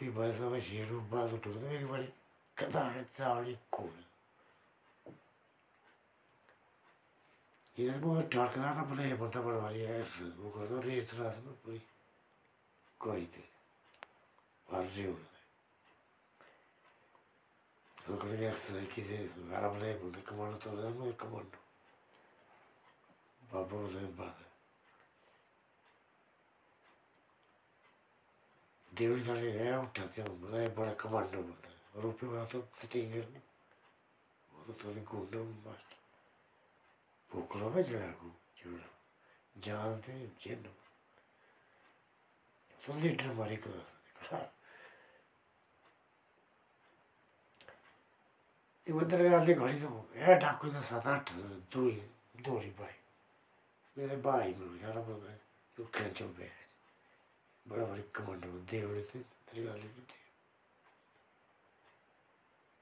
रूपी भाषा में शेरू बात उठो तो मेरी बड़ी कदा है चावली खोल ये तो बहुत टरकना ना बने पड़ता बड़ा भारी ऐसे वो कर दो रेस रात में पूरी कोई थे बाहर से उड़ गए तो करेंगे एक्सरसाइज किसे आराम से बोलते कमांडो तो मैं कमांडो बाबा बोलते बात है Devil zari yaya utake, mulaya bada kamanda mulaya. Rupi mato siti ingirni. Mudu toli gunda mumashta. Bukurama jilaku, jivla. Jante, jendu. Sundi itina marika. I mandara yali gharika mu, yaya dhakuda sadarta duri, duri bai. Mene bai mulu, yara mulu, yu kancho bai. बड़ा बड़ी commando Devade तेरी गाली की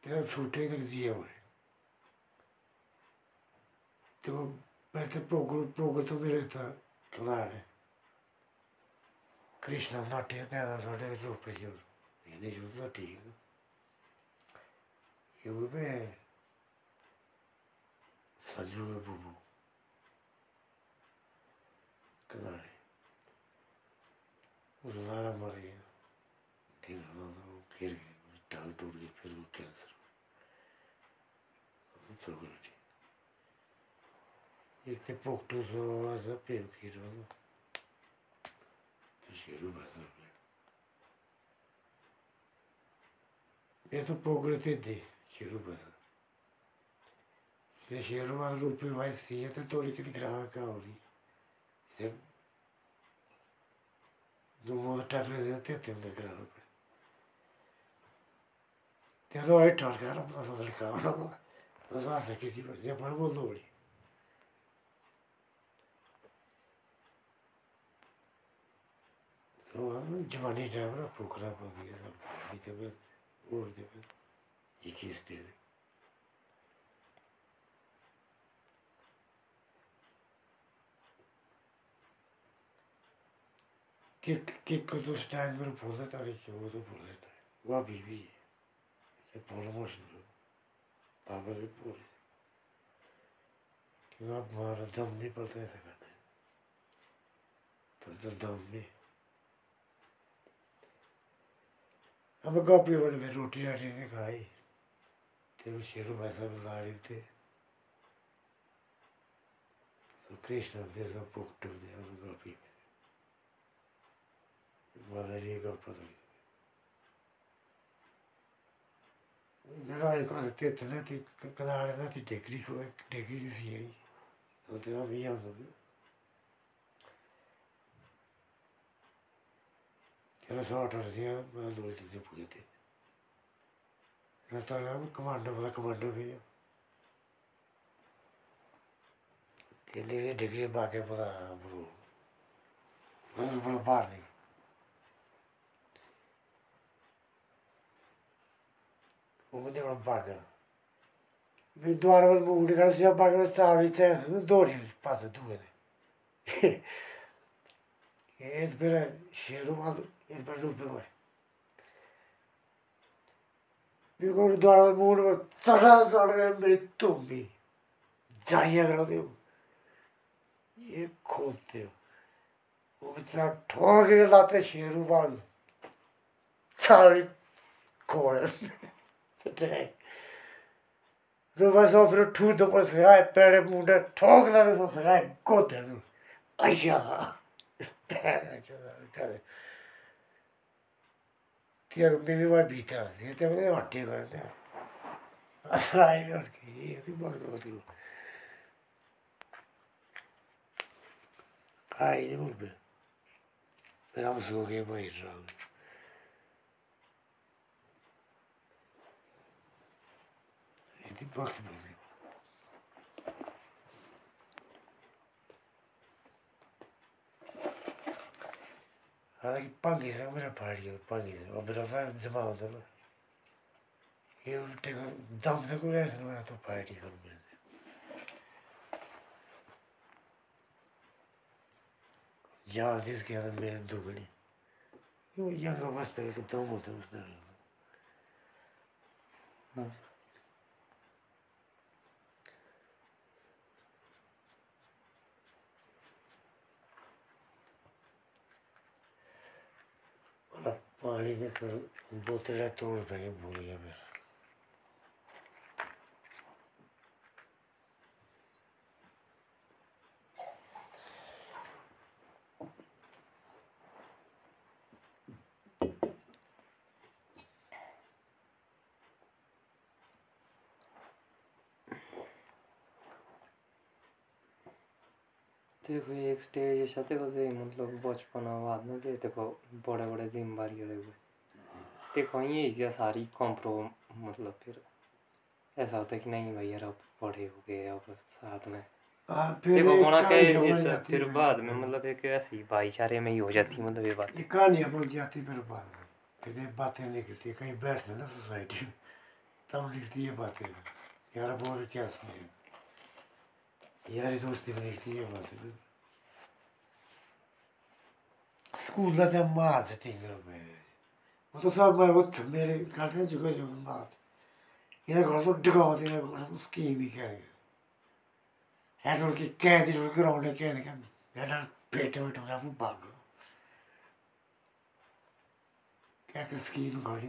तेरा छूटे तक जिया बड़े तो मैं तो पोगल पोगल तो मेरे था कलाड़ कृष्ण नाट्य त्यादा थोड़े रूप जो ये नहीं जो तो ठीक है। ये वो में संजू है बुबू। ngāra mārī, tīng rāndā rō kērī, dāng dūr kī pērī kī kēnsā rō, tsō kī rō tī. Ik tī pōk tū sō wā sā pēr kī rō rō, tū shī rū bā sā rō pēr. E tō pōk rō tī tī, shī rū bā sā. Sī shī rū bā rū pē wā sī yā tā tō rī kī rā kā rī, sī पे तेरो है ठोर का ना पता सोच लिखा होना बस वास्ते किसी पर ये पर बोल दो बड़ी जवानी टाइम ना फुकरा में उड़ दे में इक्कीस दे। किक को तो स्टाइल में भूल देता है कि वो तो है वह बीवी है आप दम नहीं तो दम नहीं कॉपी बड़े में रोटी राटी खाई शेरू में ला रहे थे कृष्ण दे तो पुक टुक दे हम कॉपी में का और ते तना ते कदाड़ ना ते डिग्री को डिग्री सी है तो ते हम यहाँ हो Era só a torcia, mas não ele tinha porque Restaurante comando, mas comando भी तिनले भी डिग्री बाके बड़ो बड़ो बड़ो बाहर नहीं वो मुझे बड़ा बागा भी द्वार में मुंडी कर सिया बाके साड़ी से दौड़ी पास दुए ने ये फिर शेरों वाले इस पर रूप में बिल्कुल द्वारा मूड में चढ़ा चढ़ गए मेरी तुम भी जाइए कराते हो ये खोदते हो वो इतना ठोक के लाते शेरू बाल today. Dumnezeu vreau tu după să ai pere munde, toc la să să ai cote nu. Așa. Pere ce care. Tiar bibi mai bita, e te vede otte care. Asta ai oricând, e tu mă duc. Ai, nu bine. Pero vamos a ver qué va a ir. फाड़ गया भांगी से और मेरा सा जमा होता ना ये उल्टे कर दम से कोई ऐसा मैं तो फाड़ ही कर मेरे से यहाँ जिसके अंदर मेरे दुगनी क्यों यंग अवस्था के दम दे पानी देखकर बोतलें तोड़ देंगे भूल गया फिर देखो एक स्टेज ऐसा देखो से मतलब बचपन बाद ना से देखो बड़े बड़े जिम्मेवारी रहे हुए देखो ये ऐसी सारी कॉम्प्रो मतलब फिर ऐसा होता है कि नहीं भाई यार अब बड़े हो गए अब साथ में। फिर देखो होना क्या है, ये तो फिर बाद में मतलब एक ऐसी भाईचारे में ही हो जाती मतलब ये बात। ये कहानियाँ जाती फिर बाद में। फिर ये बातें निकलती कहीं बैठते ना सोसाइटी में तब निकलती ये बातें। यार बोल क्या सुने यारी दोस्ती में निकलती ये बातें स्कूल का तो माथ टिंगर में वो तो सब मैं वो मेरे करते जुगे जो माथ ये घर तो डिगाते हैं घर उसकी भी क्या है। हेडर की कह दी ग्राउंड है कह दी क्या हेडर पेट में टूटा वो भाग गयो क्या कि स्कीम घड़ी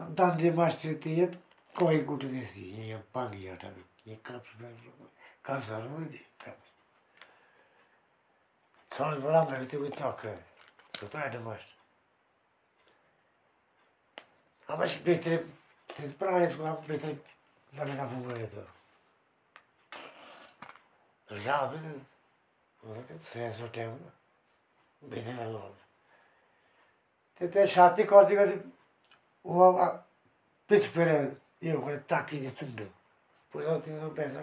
तब मास्टर थी। ये कोई कुट देसी ये पांगी आटा ये कप कप सारा में दे कप समझ बड़ा मेरे से कोई चाक रहे तो तो ऐड मास्टर अब बस बेहतर पुराने इसको आप बेहतर लगेगा घूम रहे तो तो जा अभी मतलब श्रेष्ठ टाइम बेहतर लगा ते ते शादी करती करती वो अब पिछ फिर ये हो गया ताकि ये सुन दो पूरा तीन सौ पैसा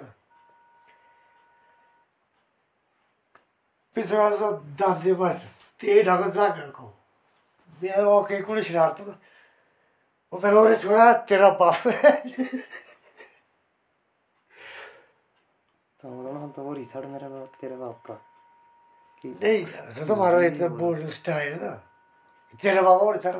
पिछ वाला तो दाम दे बस ते ढाका जाकर को मैं वो कहीं को शरारत ना वो मैं और छोड़ा तेरा बाप है तो मतलब तो वो रिसर्च मेरा बाप तेरे बाप का कि नहीं ऐसा तो मारो इतना बोल स्टाइल ना तेरा बाप और तेरा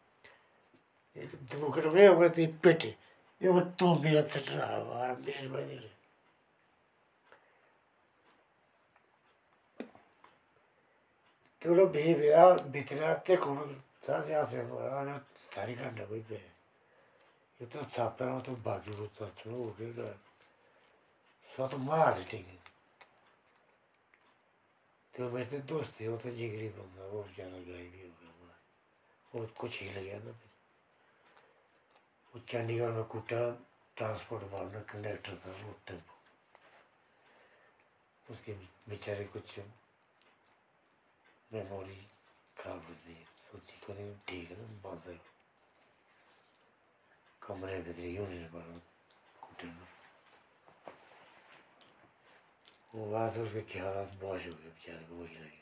एक दो के में गई पेटी ये वो मेरा चट रहा मेरे बड़े त्यो भे भेड़ा भित्र कोनो सास या से ana tari kanda कोई पे ये छापरा बाकी वो तो चलो तो मार ठीक तो मेरे दोस्त थे वो तो जिगरी वो कुछ ही चंडीगढ़ में कुटा ट्रांसपोर्ट वाला कंडक्टर था वो टेंपो उसके बेचारे कुछ मेमोरी खराब है सोची करें ठीक है है कमरे भीतर ही होने पड़ा कुटे में वो बात है उसके ख्याल बहुत हो गए बेचारे को वही लगे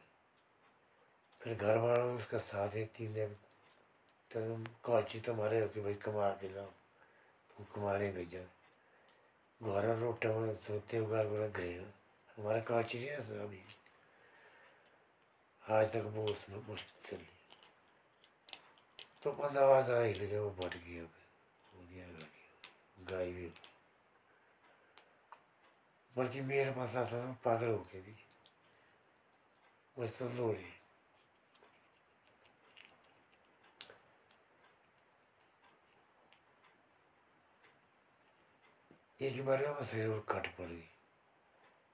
फिर घर वालों उसका साथ ही तीन दिन तो काची तुम्हारे हो कि भाई कमा के लाओ। तू कमाने भेजा। घर रोटा में सोते हो घर वाला हमारा काची नहीं है अभी आज तक उसमें मुश्किल चली तो बंदा आवाज़ आई लगे वो बढ़ गया हो गया। गया गाय। भी बल्कि मेरे पास आता था, पागल होके भी। वैसे तो एक बार में और कट पड़। गई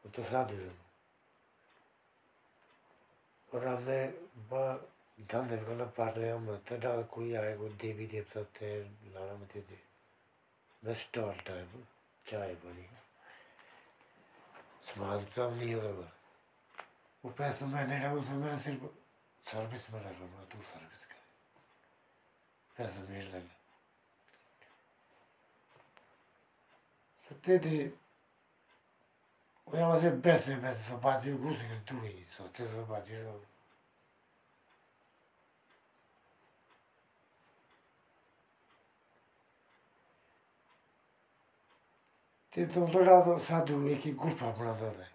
वो तो साधु है और हमने में कहना पड़ रहे हम तो डाल कोई आए, कोई देवी देवता थे लाना मत थे। बस स्टॉल टाइप, चाय बड़ी सामान सब नहीं होता पर वो पैसा मैंने रखा उसमें मेरा सिर्फ़ सर्विस में रखा हुआ तू सर्विस करे। पैसा मेरे लगे। सत्य थे वो यहाँ से पैसे पैसे सब बाजी घुस गए तू ही सोचे सब बाजी सब ते तो बड़ा तो साधु एक ही गुफा बनाता था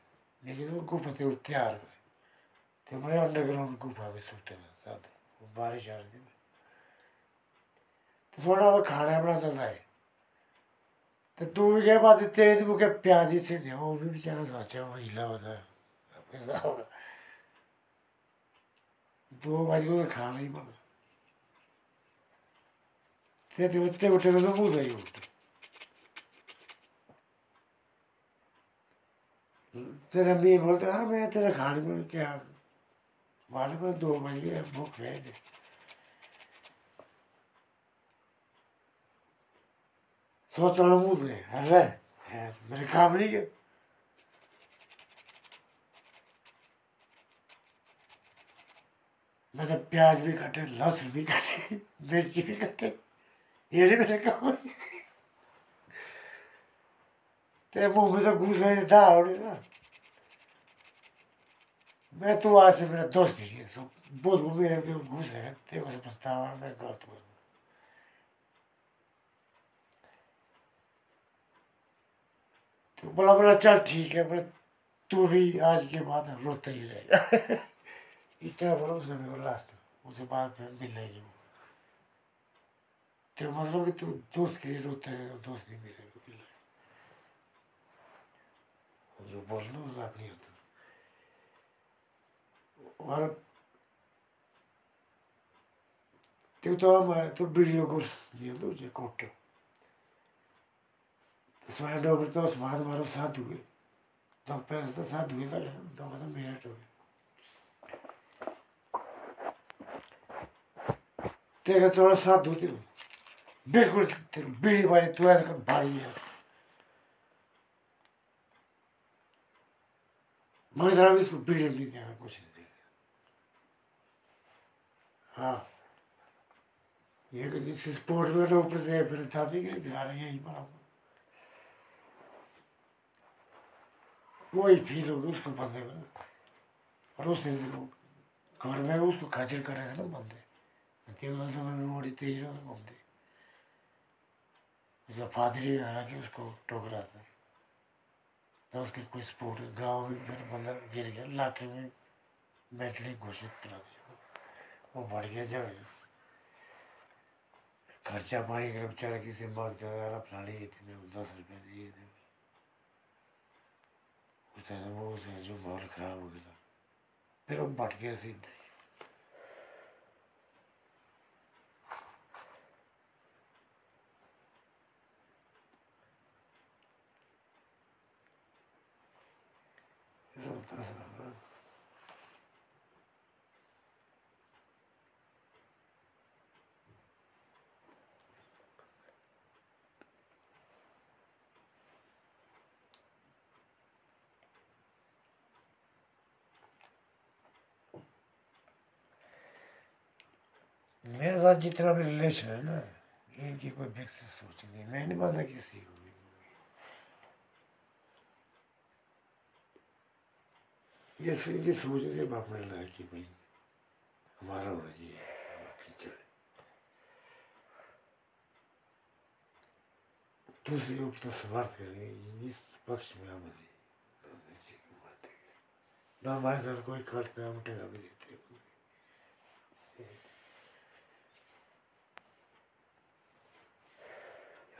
लेकिन वो गुफा ते तैयार करे ते बड़े अंडरग्राउंड गुफा में सोते हैं साधु वो बारिश आ रही थी तो था ये बात तेज मुझे प्याजी से दे। वो भी बेचारा सोचा, वो हिला होता है दो बजे को खाना ही बना ते ते उठते उठे तो मुँह ही उठते तेरा मैं बोलते, यार, मैं तेरे खाने में क्या मालूम है, दो बज भूख रहा हूँ। मुझे मेरे काम नहीं है। मैंने प्याज भी काटे, लहसुन भी काटे, मिर्ची भी काटे, ये नहीं मेरे काम ते मुँह में तो घुस था और ना। मैं तो आज से मेरा दोस्त ही है, सब वो मेरे तो घुस है ते को पछतावा, मैं गलत बोल तो बोला बोला चल ठीक है मैं तू भी आज के बाद रोता ही रहेगा इतना बोला उसने मेरे को लास्ट उसके बाद फिर मिल नहीं वो तो मतलब कि तू दोस्त के लिए रोता है दोस्त नहीं मिलेगा मिलेगा। जो बोलना वो अपनी होता और त्यो त त्यो भिडियो कोर्स दियो त कोट्यो त्यसमा डॉक्टर तो समाज मारो साथ हुए। तो पैसे तो साथ हुए था लेकिन तो तो मेरिट हो गया तेरा चौड़ा साथ होते हो बिल्कुल तेरे बीड़ी वाली तुआर का भाई है। मैं जरा भी इसको बीड़ी नहीं देना, कुछ नहीं देना। हाँ। ये कि जिस स्पोर्ट में तो ऊपर से फिर दादी के दिखा रहे हैं, यही बड़ा वही फील होगी उसको बंदे में और उसने घर में उसको खजल कर रहे थे ना बंदे। त्यो समय में मोड़ी तेज घूमते उसका फादरी हालाँकि उसको टोक रहा था। तो उसके कोई स्पोर्ट गाँव में फिर बंदा गिर गया इलाके में मेंटली घोषित करा दिया वो बढ़ गया जब खर्चा पानी का बेचारा किसी माँगता फलाने थे को दस रुपये दिए थे। तरह वो उसे जो माहौल खराब हो गया फिर वो बढ़ गया सीधा ही रोता था मेरे साथ जितना भी रिलेशन है ना, इनकी कोई विकसित सोच नहीं मैं नहीं मानता किसी को ये इनकी सोच सिर्फ़ अपने लायक की भाई, हमारा हो जी, बाकी चले। दूसरे लोग तो स्वार्थ करेंगे इस पक्ष में हमारी ना हमारे साथ कोई खर्च हम टका भी देते। हैं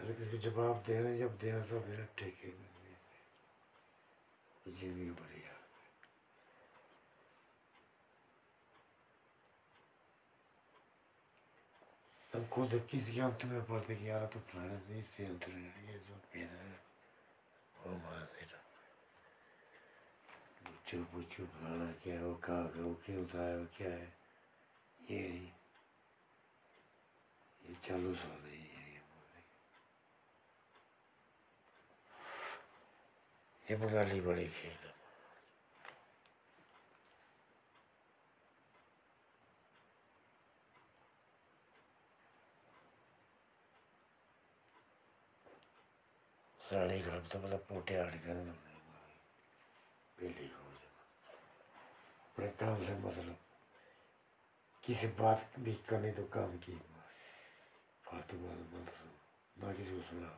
अरे किसी को जवाब देना जब देना तब देना ठीक है ज़िंदगी बढ़िया तब खुद किसी अंत में पढ़ते कि यार तो फलाने से इससे अंत नहीं ये जो भेद है, वो हमारा सीधा पूछो पूछो, फलाना क्या है, वो कहाँ का वो क्यों था वो क्या है? ये नहीं। ये चालू सौ दे ये मगाली बड़ी खेल साड़ी घर तो मतलब पोटे आड़ कर बेली हो अपने काम से मतलब किसी बात भी करनी तो काम की फालतू बात मतलब ना किसी को सुना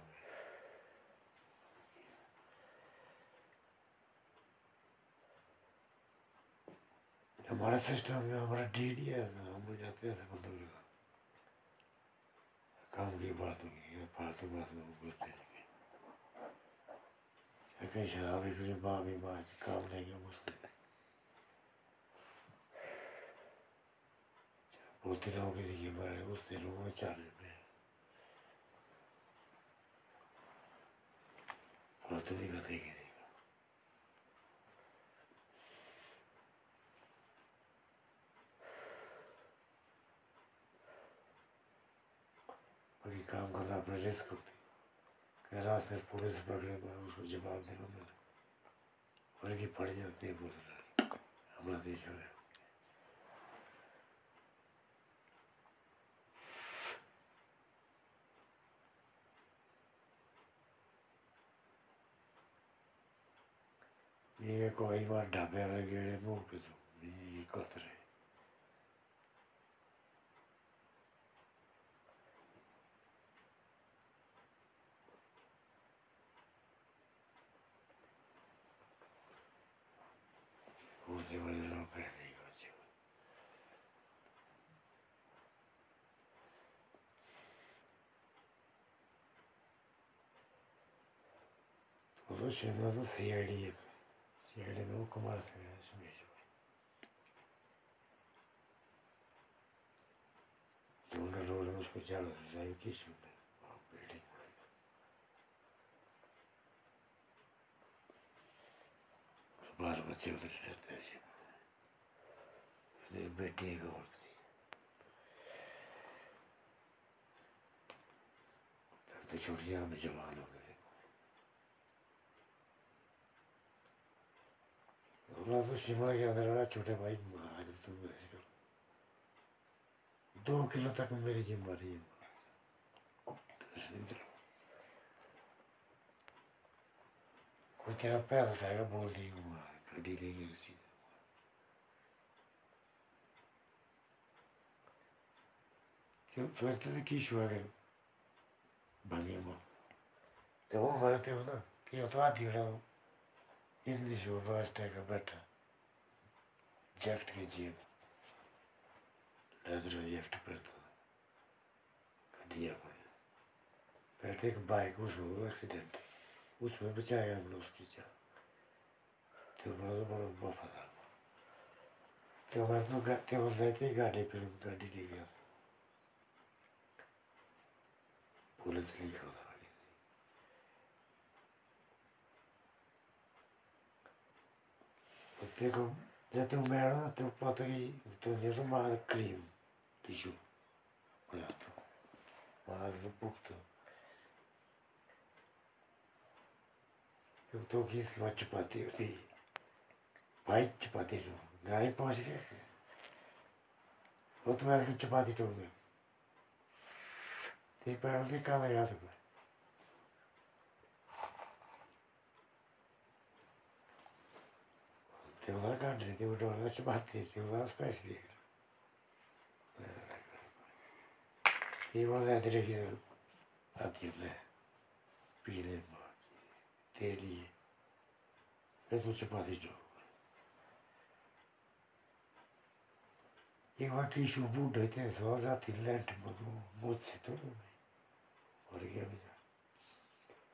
हमारा सिस्टम में हमारा डेली है, हम लोग जाते हैं बंदों के काम की बात होगी फालतू बात में हम घुसते नहीं कहीं शराब भी पी माँ भी माँ काम नहीं किया घुसते बोलते रहो किसी की मैं घुसते रहो चार रुपये फालतू नहीं करते किसी। बाकी काम करना अपने रिस्क होती कह रास्ते पुलिस पकड़े मैं उसको जवाब देना मैंने उनकी पड़ जाती है बहुत लड़ाई हमारा देश हो गया। ये कोई बार ढाबे वाले गेड़े मुँह पे तो ये कस रहे उससे बड़े लोग पैसे ही बचे तो तो शिमला तो सी आई डी एक सी आई डी में वो शिमला बेटी एक और थी तो छोटियाँ में जवान हो गए बोला तो शिमला के अंदर रहा छोटे भाई माँ तू कर दो किलो तक मेरी ज़िम्मेदारी है कोई तेरा पैर उठाएगा बोल दी गाड़ी ले गई उसी सोचते थे कि शुआ गए भागे माँ तो वो मरते हो ना कि अथवा दिखा इंग्लिश और रास्ते का बैठा जैकेट की जेब लेदर जैकेट पहनता था गड्डिया पड़े बैठे एक बाइक उसमें एक्सीडेंट उसमें बचाया हमने उसकी जान तो बड़ा तो बड़ा वफादार तो मैं तो गाड़ी फिर गाड़ी ले गया पुलिस लिखा था आगे तो देखो जब तुम बैठो ना तो पता कि तो तो मार क्रीम टिश्यू बना तो मार तो पुख तो तो तो किसके बाद चपाती होती भाई चपाती तो गाय पहुँच गए वो तो मैं चपाती टूट गए ते पैरों से कहाँ लगा सकता ते उधर काट रही थी वो डोर चपाती थी उधर स्पेस देख ये बोल रहे तेरे की आती है पीले माँ की तेरी मैं तो चपाती टूट एक बार टिशू बूढ़े थे सो जाती लेंट मधु मुझसे तो नहीं मर गया बेचारा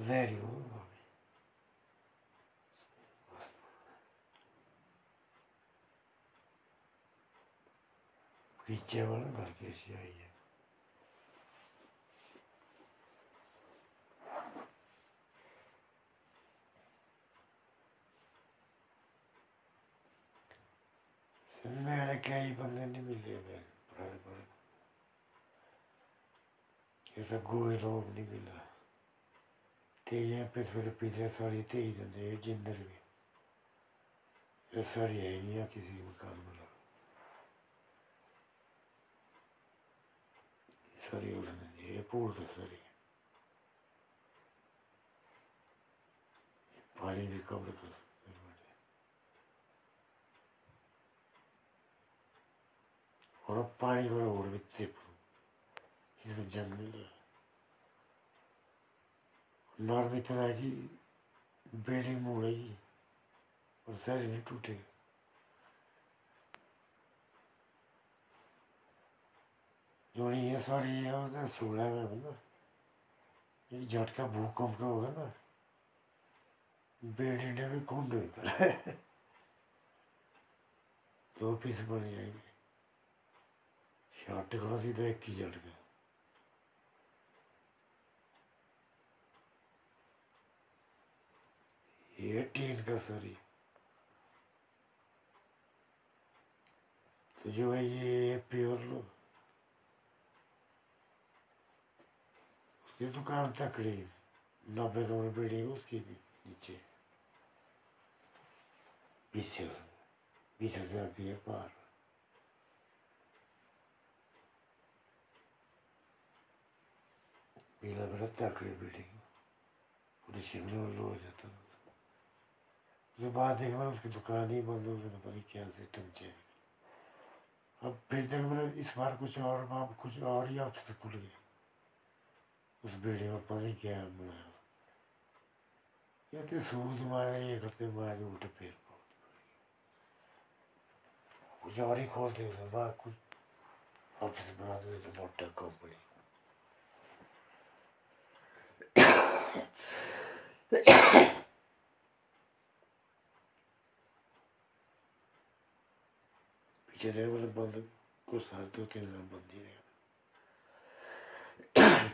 लहरी हूँ अभी बगीचे वाला घर कैसी आई है? मेरे कई बंदे नहीं मिले बड़े ये तो गोए लोग नहीं मिला। पे फिर पीछे सारी ते ही जिंदर भी ये सारी है नहीं है किसी मकान मिला सारी उसने दी, ये सारी। पानी भी कवर कर। और पानी को और भी इसमें जंगल है। नॉर्म इतना है कि बिल्डिंग मुड़ेगी और सारी नहीं टूटेगी जो नहीं है सारी ये होता सोलह में ना। एक झटका भूकंप का होगा ना। बिल्डिंग ने भी कुंड होगा दो पीस बन जाएँगे। शॉट करो सीधा एक ही झटका। ये टीन का सरी। तो जो है ये प्योर लो। उसकी दुकान तकड़ी नब्बे कमरे बिल्डिंग उसकी भी, नीचे। बीस बीस हज़ार दिए पार। मेरा बड़ा तकड़ी बिल्डिंग पूरे शिमले में लो हो जाता। उसके बाद एक बार उसकी दुकान ही बंद हो गई पता नहीं क्या सिस्टम चेंज अब फिर देख मेरा इस बार कुछ और वहाँ कुछ और ही ऑफ़िस खुल गए। उस बिल्डिंग में पता नहीं क्या बनाया। ये तो सूद मारे, ये करते मारे, उल्टे पेड़ बहुत कुछ और ही खोलते उसे बाद कुछ ऑफ़िस बना दो तो मोटा कंपनी पीछे देख वाले बंद, कुछ साल दो तीन साल बंद ही रहेगा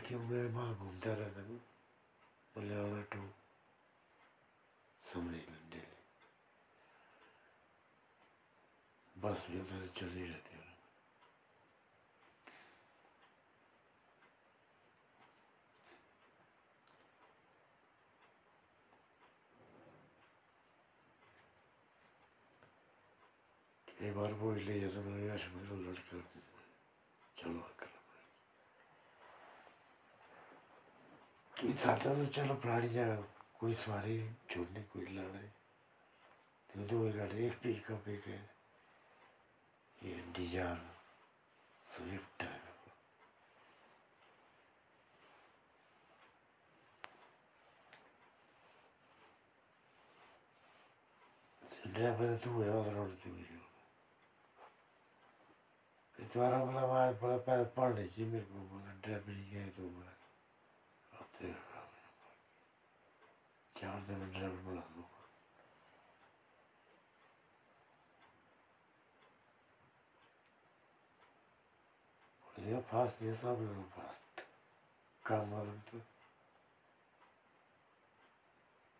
क्यों मैं वहाँ घूमता रहता हूँ? मलयाला टू समरी डेली बस भी उधर चल ही रहती है। कई बार वो ले मेरा लड़का चलो साथा तो चलो पुरानी जगह कोई सवारी छोड़ने कोई लाने तो दो एक गाड़ी एक पिकअप एक है ये डिज़ायर स्विफ्ट है ड्राइवर तू है और रोड से हुई तुम्हारा बोला मैं बोला पहले मेरे को बोला ड्राइवरी है तो बोला चार दिन में बुला फास्ट ये सब करो फास्ट काम भी तो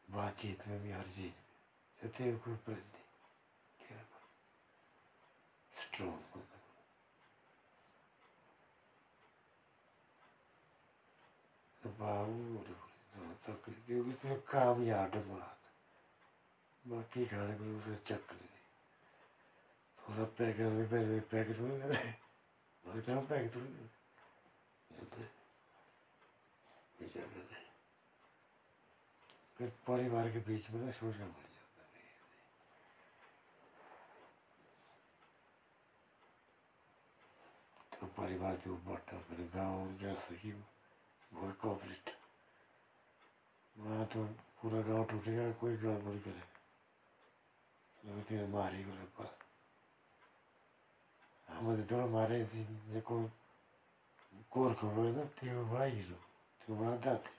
बातचीत में भी हर चीज़ में कोई मतलब बाबू सक्रिय उसने काम याद बात बाकी खाने को उसे चक ले थोड़ा पैकेट में पहले पैकेट में करे मैं इतना पैकेट में फिर परिवार के बीच में ना सोचना पड़ जाता है तो परिवार जो बांटा फिर गाँव जैसे कि वो कॉपरेट वहाँ तो पूरा गाँव टूटेगा, कोई गड़बड़ करे। तो मारे को पास हम थोड़ा मारे देखो, कोर खबर तो ते बड़ा ही लो ते बड़ा दाते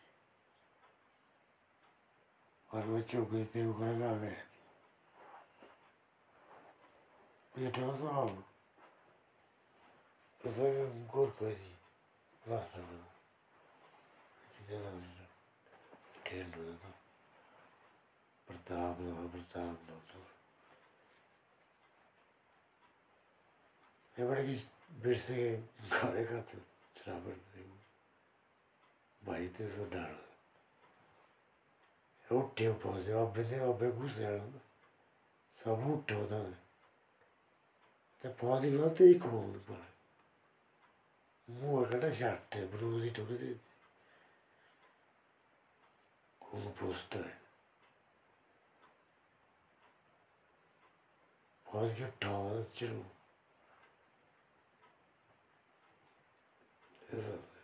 और वो पे उकड़ आ गए। बैठे हो तो है गोर कैसी रास्ता जगह खेल रहे तो प्रताप लो प्रताप लो तो ये बड़े कि बिरसे घरे का थे शराबत देखो भाई थे तो डर रोटे पहुँचे अबे थे अबे घुस जाना सब उठे होता है ते पहुँच गया तो एक होने पर मुँह कटा शर्ट है, ब्रूज ही Hubustu. vazgeçtim. Evet.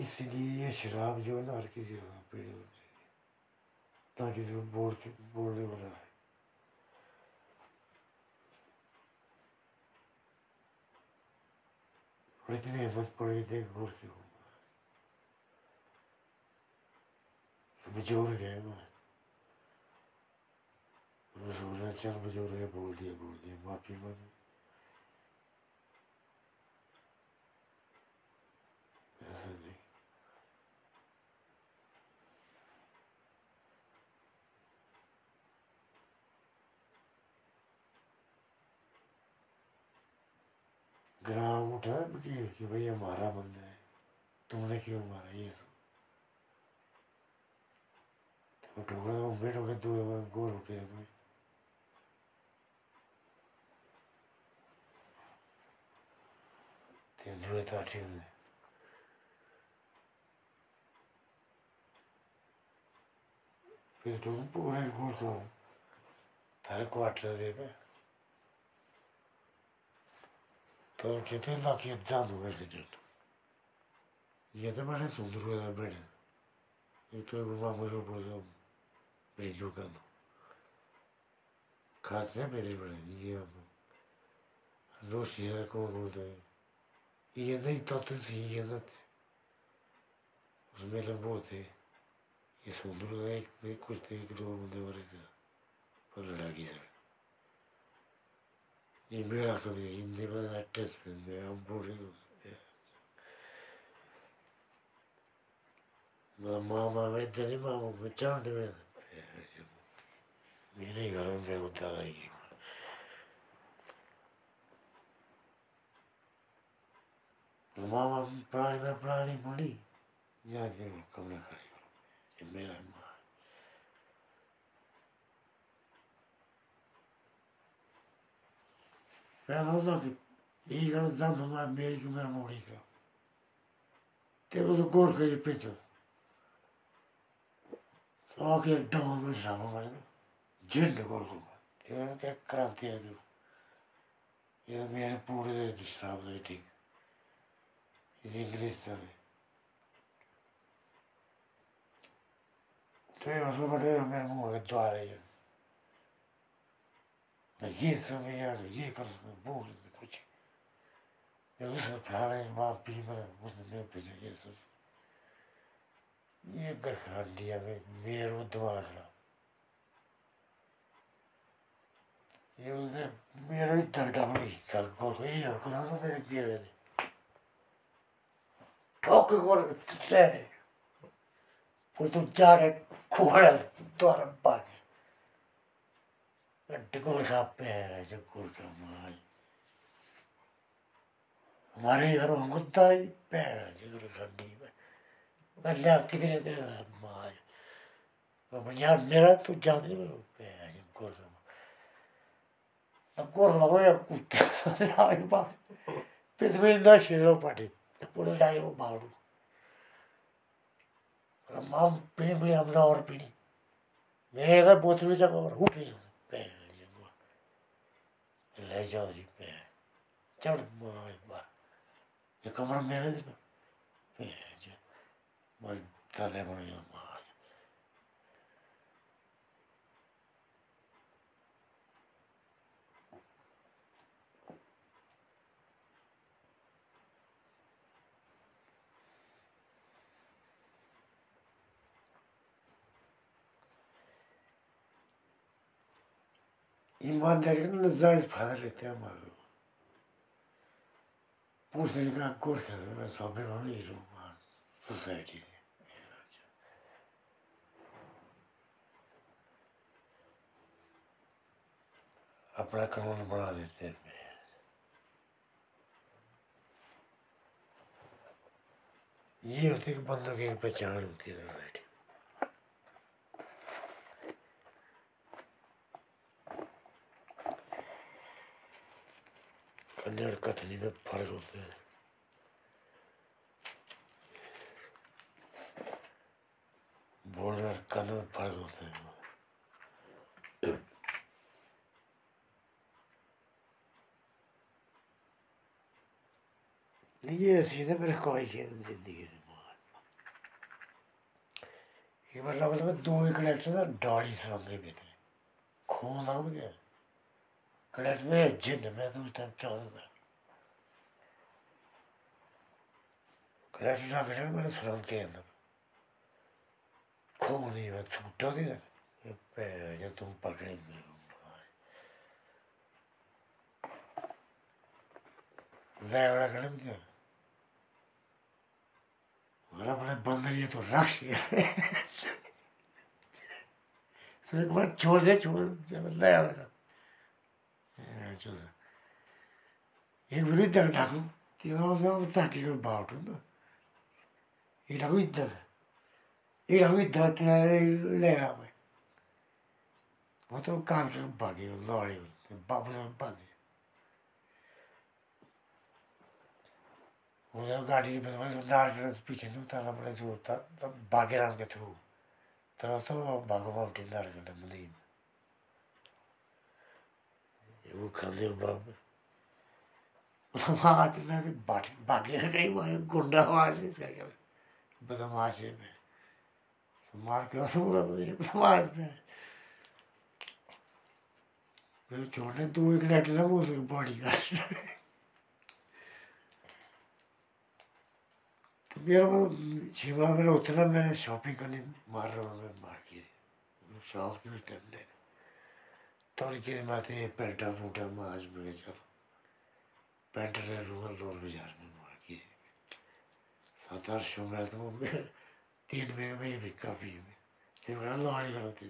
इसलिए ये शराब जो है ना, हर किसी को पीनी होनी चाहिए ना किसी को बोल के, बोलने को रहा है। और इतनी हिम्मत पड़ी देख गोर के हो बुज़ुर्ग गए मैं बुज़ुर्ग चल बुज़ुर्ग बोल दिया बोल दिया, माफ़ी मांगी ऐसा नहीं ग्राम उठा वकील कि भाई हमारा बंदा है तुमने क्यों मारा ये तो ठोकरा तो उम्मीद हो गया दो गोल रुपये तुम्हें ते दुए तो ठीक है फिर तुम पूरे गोल को थारे क्वार्टर दे पे तो कहते हैं कि जादू एक्सीडेंट ये तो बड़े सुंदर हुआ बड़े ये तो मामू को बोल दो भेजो का दो खास है मेरे बड़े ये रोशी है कौन बोलते हैं ये नहीं तो तुम सी ये ना थे उसमें लोग बोलते ये सुंदर है एक कुछ थे एक दो बंदे बड़े थे पर लड़ाकी सर ये मेरा कभी हिंदी में टेस्ट में हम बोल रहे मामा में तेरे मामा में चाँद में मेरे घर में मेरे को दादागी मामा प्राणी में प्राणी मुड़ी या के कमरे खड़े करो ये मेरा माँ पहला था कि यही कर दंद मैं मेरी की मेरा मोड़ी का ते वो तो गोर के पीछे आके डबल में ड्रामा मारे झंड गोर को ये क्या क्रांति है तू ये मेरे पूरे है ठीक ये इंग्लिश था तो ये मतलब बड़े मेरे मुँह के द्वार है मैं ये सब मैं ये कर सकता वो कर सकता कुछ मैं उसमें फैला माँ पी मेरा उसने मेरे पीछे ये सब ये गरखांडिया में मेरे वो दिमाग खराब ये उसने मेरा भी दग डाली सबको ये हो करा तो मेरे कीड़े थे ठोक कर से वो तो जा रहे खोड़ा द्वारा बाजे टिकोर का पे जो कुर का माल। हमारे घर में कुत्ता ही पे जो खड्डी में। मैं ले किधर तेरे माल। अब यार, मेरा तो जान नहीं मेरे पे जो कुर का ना कुर लगा या कुत्ता? आई बात। पे तो मेरे ना शेरो पाटे तो पूरे लाए वो बाड़ू माम पीनी पीनी हमने और पीनी। मेरा बोतल जगह और उठ रही पे ले जाओ जी पे चढ़ मार बार ये कमरा मेरा जी भेज बड़ी दादा बनी माँ ईमानदारी का नजायज फ़ायदा लेते हैं हमारे लोग पूछने का गोरखे मैं स्वाभिमानी हूँ सोसाइटी में अपना कानून बना देते हैं ये होती है कि बंदों की पहचान होती है सोसाइटी कन्या और कथनी में फ़र्क होता है बोलने और करने में फ़र्क होता है नहीं ये सीधे मेरे कोई है ज़िंदगी एक बार लगा था दो ही कनेक्शन ना डाली सुरंगे भीतर खून आ गया कनेक्ट में जिन मैं तो उस टाइम चौदह कनेक्ट ना कनेक्ट मैंने सुरंग के अंदर? ही मैं छूटा दिया जब तुम पकड़े मेरे Vävla glömde. Ora bole बंदर ये तो रक्ष Så एक बार छोड़ दे का छोड़ एक इधर ढाकू कि वो जो साथी को बाउट ना। ये ढाकू इधर। ये ढाकू इधर ले रहा मैं। तो कार के भागी लौड़ी बाबू भागी उधर गाड़ी में नार पीछे नहीं उतारना पड़े जो होता तब बागेरान के थ्रू। तरह तो बागो माउंटेन नार वो बाब वहाँ बाट बागे कहीं वहाँ गुंडा है इसका क्या? बदमाश है मैं। मार के बदमाश है मेरे दो एक ना वो बॉडी का तो मेरा मतलब शिमला में उतना मैंने शॉपिंग करने मार रहा हूँ, मैं मार के। उस टाइम ने तो माते पेंटा फूटा में आज मैं चलो पेंट रहे रूरल रोड बाज़ार में मार के सात आठ सौ में तो मैं तीन महीने में भी काफ़ी में जब मैं लौड़ी करती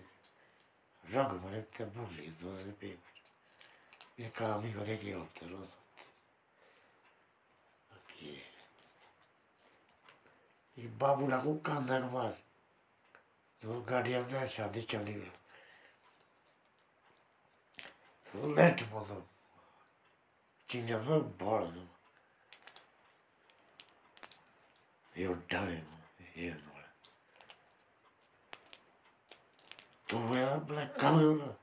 रग मैंने तब भूल ली पेमेंट ये काम ही करे कि हफ़्ते रोज ये बाबू को कांदा के पास जो गाड़ी आता शादी चली तो में बड़ ये डाले ये नोड़ा तो मेरा ब्लैक काम होगा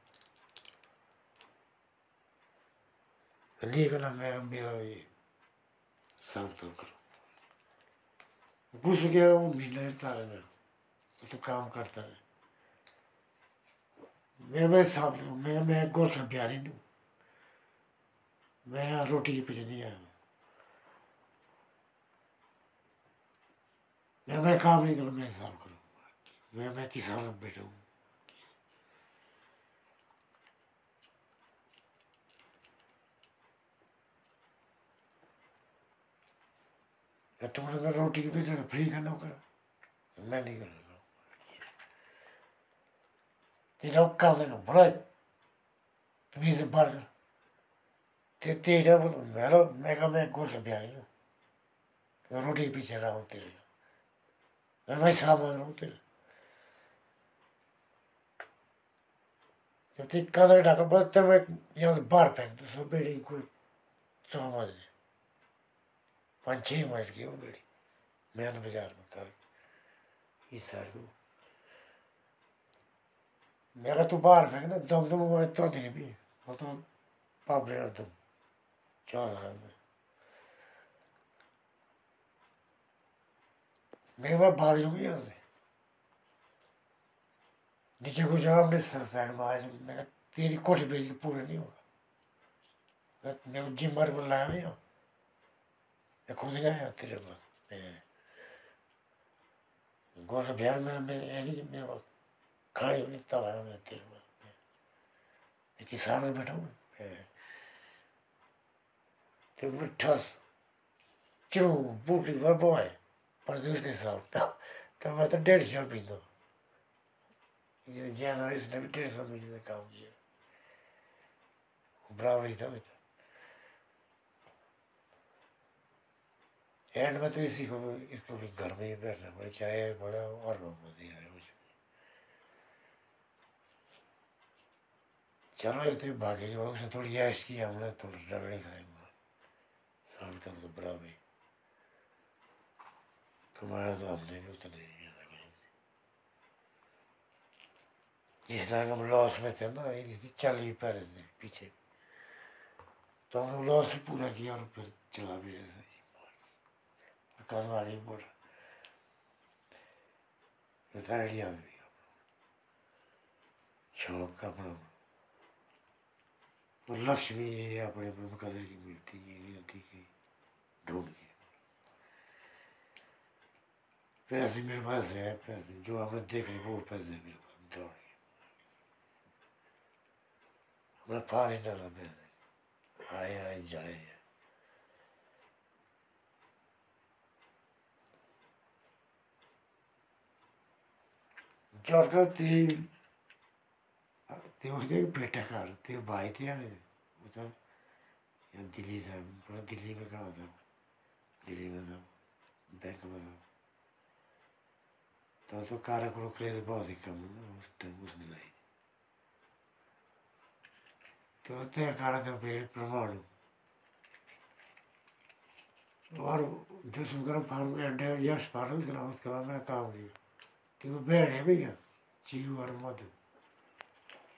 नहीं करना मैं मेरा ये सब तो करो घुस गया वो महीने तो काम करता रहे मैं मेरे साथ मैं मैं गोरखा बिहारी नहीं मैं रोटी के पीछे नहीं आया। मैं मैं काम नहीं करूँ, मैं हिसाब करूँ। मैं मैं किसान का बेटा हूँ। या तुम अगर रोटी के पीछे फ्री का नौकर मैं नहीं कर। तेरा का देगा बड़ा तुम्हें से बाहर कर ते तेरा बोल मेरा मैं कहा मैं गोल हूँ तो रोटी हूँ तेरे मैं मांग हूँ तेरे जब तेज कादर ढाकर बस तब मैं यहाँ से बाहर फेंक दो सब कोई समझ पाँच छः माइल की वो बेड़ी मैन बाज़ार में कर इस साइड को मेरा तो बाहर फेंक ना दम दम तो दिन भी वो तो पापड़े दम चौदह में? मैं मैं भाग जाऊँगी यहाँ से। नीचे को जगह अपने साइड में आज मैं कहा, तेरी कोठी के पूरा नहीं होगा। मेरे जिम मार को लाया यहाँ। मैं खुद नहीं आया तेरे पास। गोल बिहार में मैं ये मेरे पास मैं किसान में बैठा हूँ। मैं तो मिठा चिरू बूटी, में बॉय प्रदेश के साथ। तब तब मैं तो डेढ़ सौ ये ज़्यादा इसने भी डेढ़ सौ का काम किया। बराबर था बेटा। एंड में तो इसी को, इसको भी घर में ही बैठना पड़े चाहे बड़ा और होती है कुछ चलो तो भागे जो उसने थोड़ी ऐश की हमने थोड़ी रगड़ी मार शाम तक तो बराबर कमाया तो हमने भी उतना से। जिस तरह हम लॉस में थे ना ये थी चल ही पा रहे थे पीछे तो हमने लॉस भी पूरा किया और फिर चला भी रहे थे कर्म आगे बढ़ आइडिया शौक अपना लक्ष्य भी ये अपने अपने में कदर की मिलती है होती कि ढूंढ के। पैसे मेरे पास है, पैसे जो आपने देख ली वो पैसे मेरे पास दौड़ अपना फार ही डाला पैसे आए आए, जाए। जर्का त्यही त्यो चाहिँ भेटाकार त्यो भाइ थियो नि उता यहाँ दिल्ली छ पुरा दिल्लीमा कहाँ था दिल्लीमा था बैंक में था तो तो काराकुरो क्रेज बहुत ही कम है ना उस टाइम उसने लाई तो त्यहाँ कारा का पेड़ परमाणु और जो सुनकर फार्म यश फार्म नाम उसके बाद मैंने काम किया कि वो बहन है भैया चीहू और मधु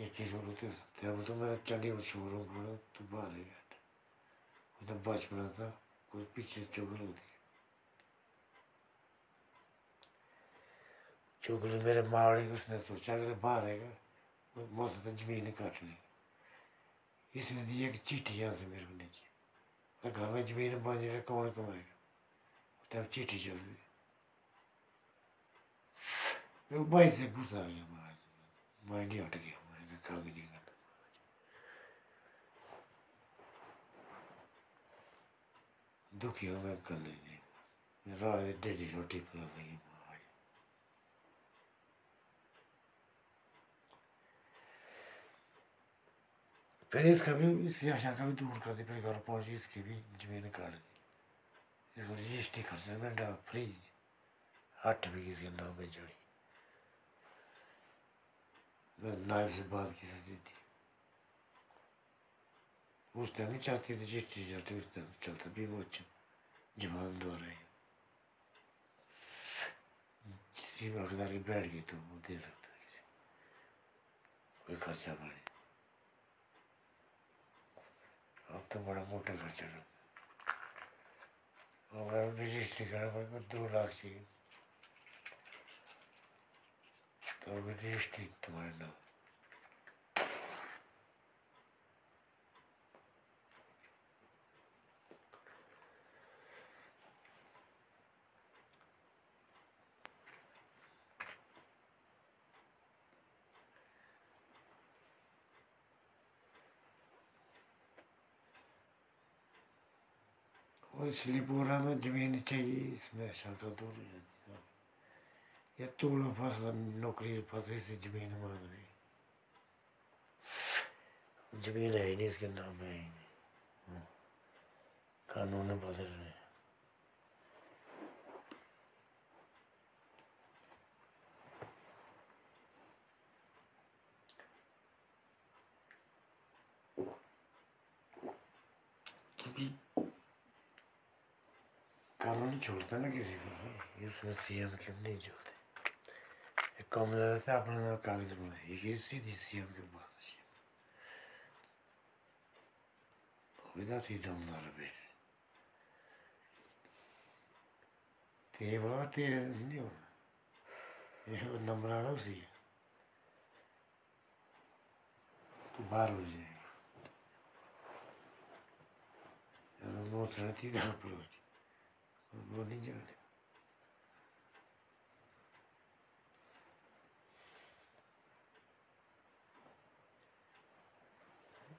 ये चीज़ और होती सकती है तो मेरा चंडीगढ़ शोरूम तू बाहर है बैठ उधर बचपना था कोई पीछे चुगल होती चुगली मेरे मावड़ी को उसने सोचा अगर बाहर आएगा वो मौसम तो ज़मीन काट लेगी इसने दी एक चिट्ठी यहाँ से मेरे को नीचे मैं घर में ज़मीन बन रहा कौन कमाएगा उस टाइम चिट्ठी चल रही मेरे को भाई से गुस्सा आ गया माइंड ही हट गया मैं काम ही नहीं करना दुखी हो मैं कर इसका भी इस आशा का भी दूर कर दी फिर घर पहुँची इसकी भी ज़मीन काट दी इसको रजिस्ट्री खर्च में फ्री आठ बीघे इसके नाम चढ़ी नायब से बात की सकती थी उस टाइम नहीं चाहती थी रजिस्ट्री चलती उस टाइम चलता भी वो अच्छा जवान द्वारा ही किसी हकदार की बैठ गई तो वो दे सकता कोई खर्चा पानी अब तो बड़ा मोटा खर्चा रहता है और रजिस्ट्री करना पड़ेगा दो लाख चाहिए तो रजिस्ट्री तुम्हारे नाम और इसलिए बोरा में ज़मीन चाहिए इसमें या तू ना फंस, नौकरी फंस, इसी ज़मीन मांगने ज़मीन है ही नहीं, इसके नाम ही नहीं। हम्म। कानून बदल रहे कानून छोड़ता ना किसी को, ये सीएम के नहीं जोड़ते एक कम देता अपने नाम कागज़ बनाए ये सीधी सीएम के पास सीएम थी दमदार बेटे ते बाबा तेरे नहीं होना ये नंबर आ रहा उसी है तू बाहर हो जाएगी बहुत रहती था पर वो नहीं जाने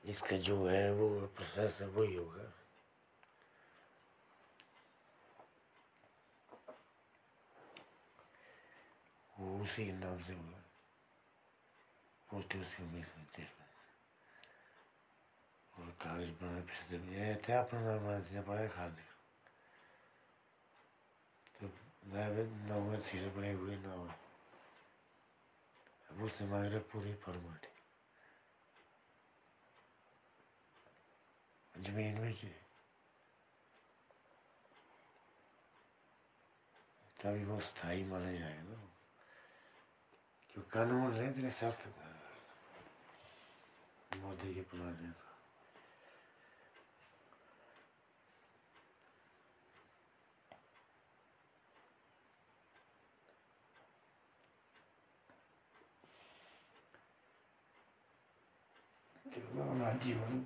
इसका जो है वो प्रोसेस है, वही होगा। वो उसी नाम से होगा। पोस्ट उसके मिल सकते और कागज़ बनाने फिर से। ये थे अपना नाम बना दिया पड़ा खा दिया तो मैं नौ सिर बड़े हुए ना अब उससे मांग रहे पूरी फॉर्मेलिटी ज़मीन में से। तभी वो स्थायी माना जाएगा ना। क्यों कानून रहे तेरे सख्त मोदी के पुराने का देखो जीवन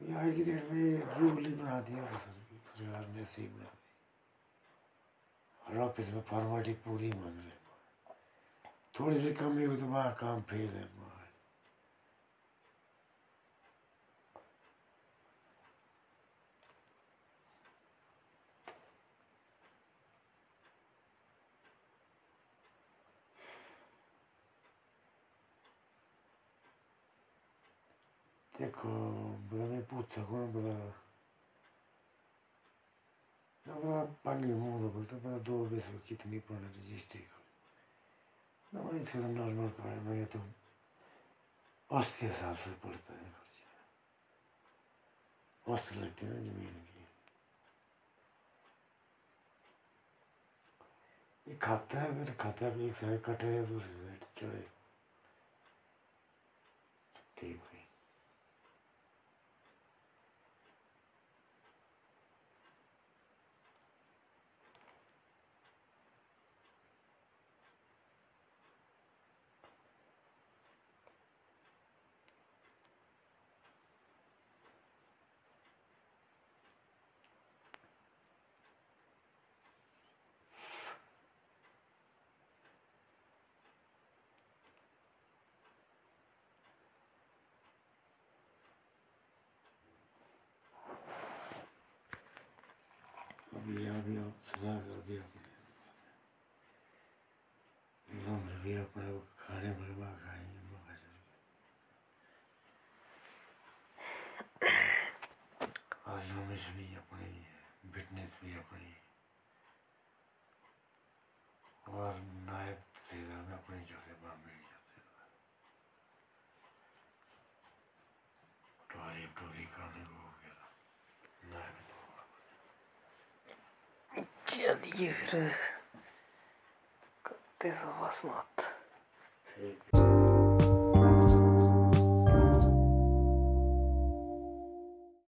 आज की डेट में ही बना दिया ने बना दी। और ऑफ़िस में फॉर्मेलिटी पूरी मान रहे थोड़ी सी कमी हुई तो वहाँ काम फेल है वहाँ देखो सकूँ बोला बोला पानी मुँह बोलता बोला दो बेस कितनी पड़ा रजिस्ट्री का ना मैं इसका तो नॉर्मल पड़ा मैं तो औस्त के हिसाब से पड़ता है खर्चा औस्त ना ज़मीन की ये खाता है मेरा खाता है एक साइड कटे दूसरी चढ़े ठीक है अभी अभी आप सुना कर भी अपने नम्र भी अपने वो खाने बनवा खाएँगे मौका आज भी अपनी फिटनेस भी अपनी। और नायब तहसीलदार में अपनी जगह वहाँ मिल जाते टोरी टोरी खाने को हो गया। नायब चलिए फिर करते समाप्त। ठीक। है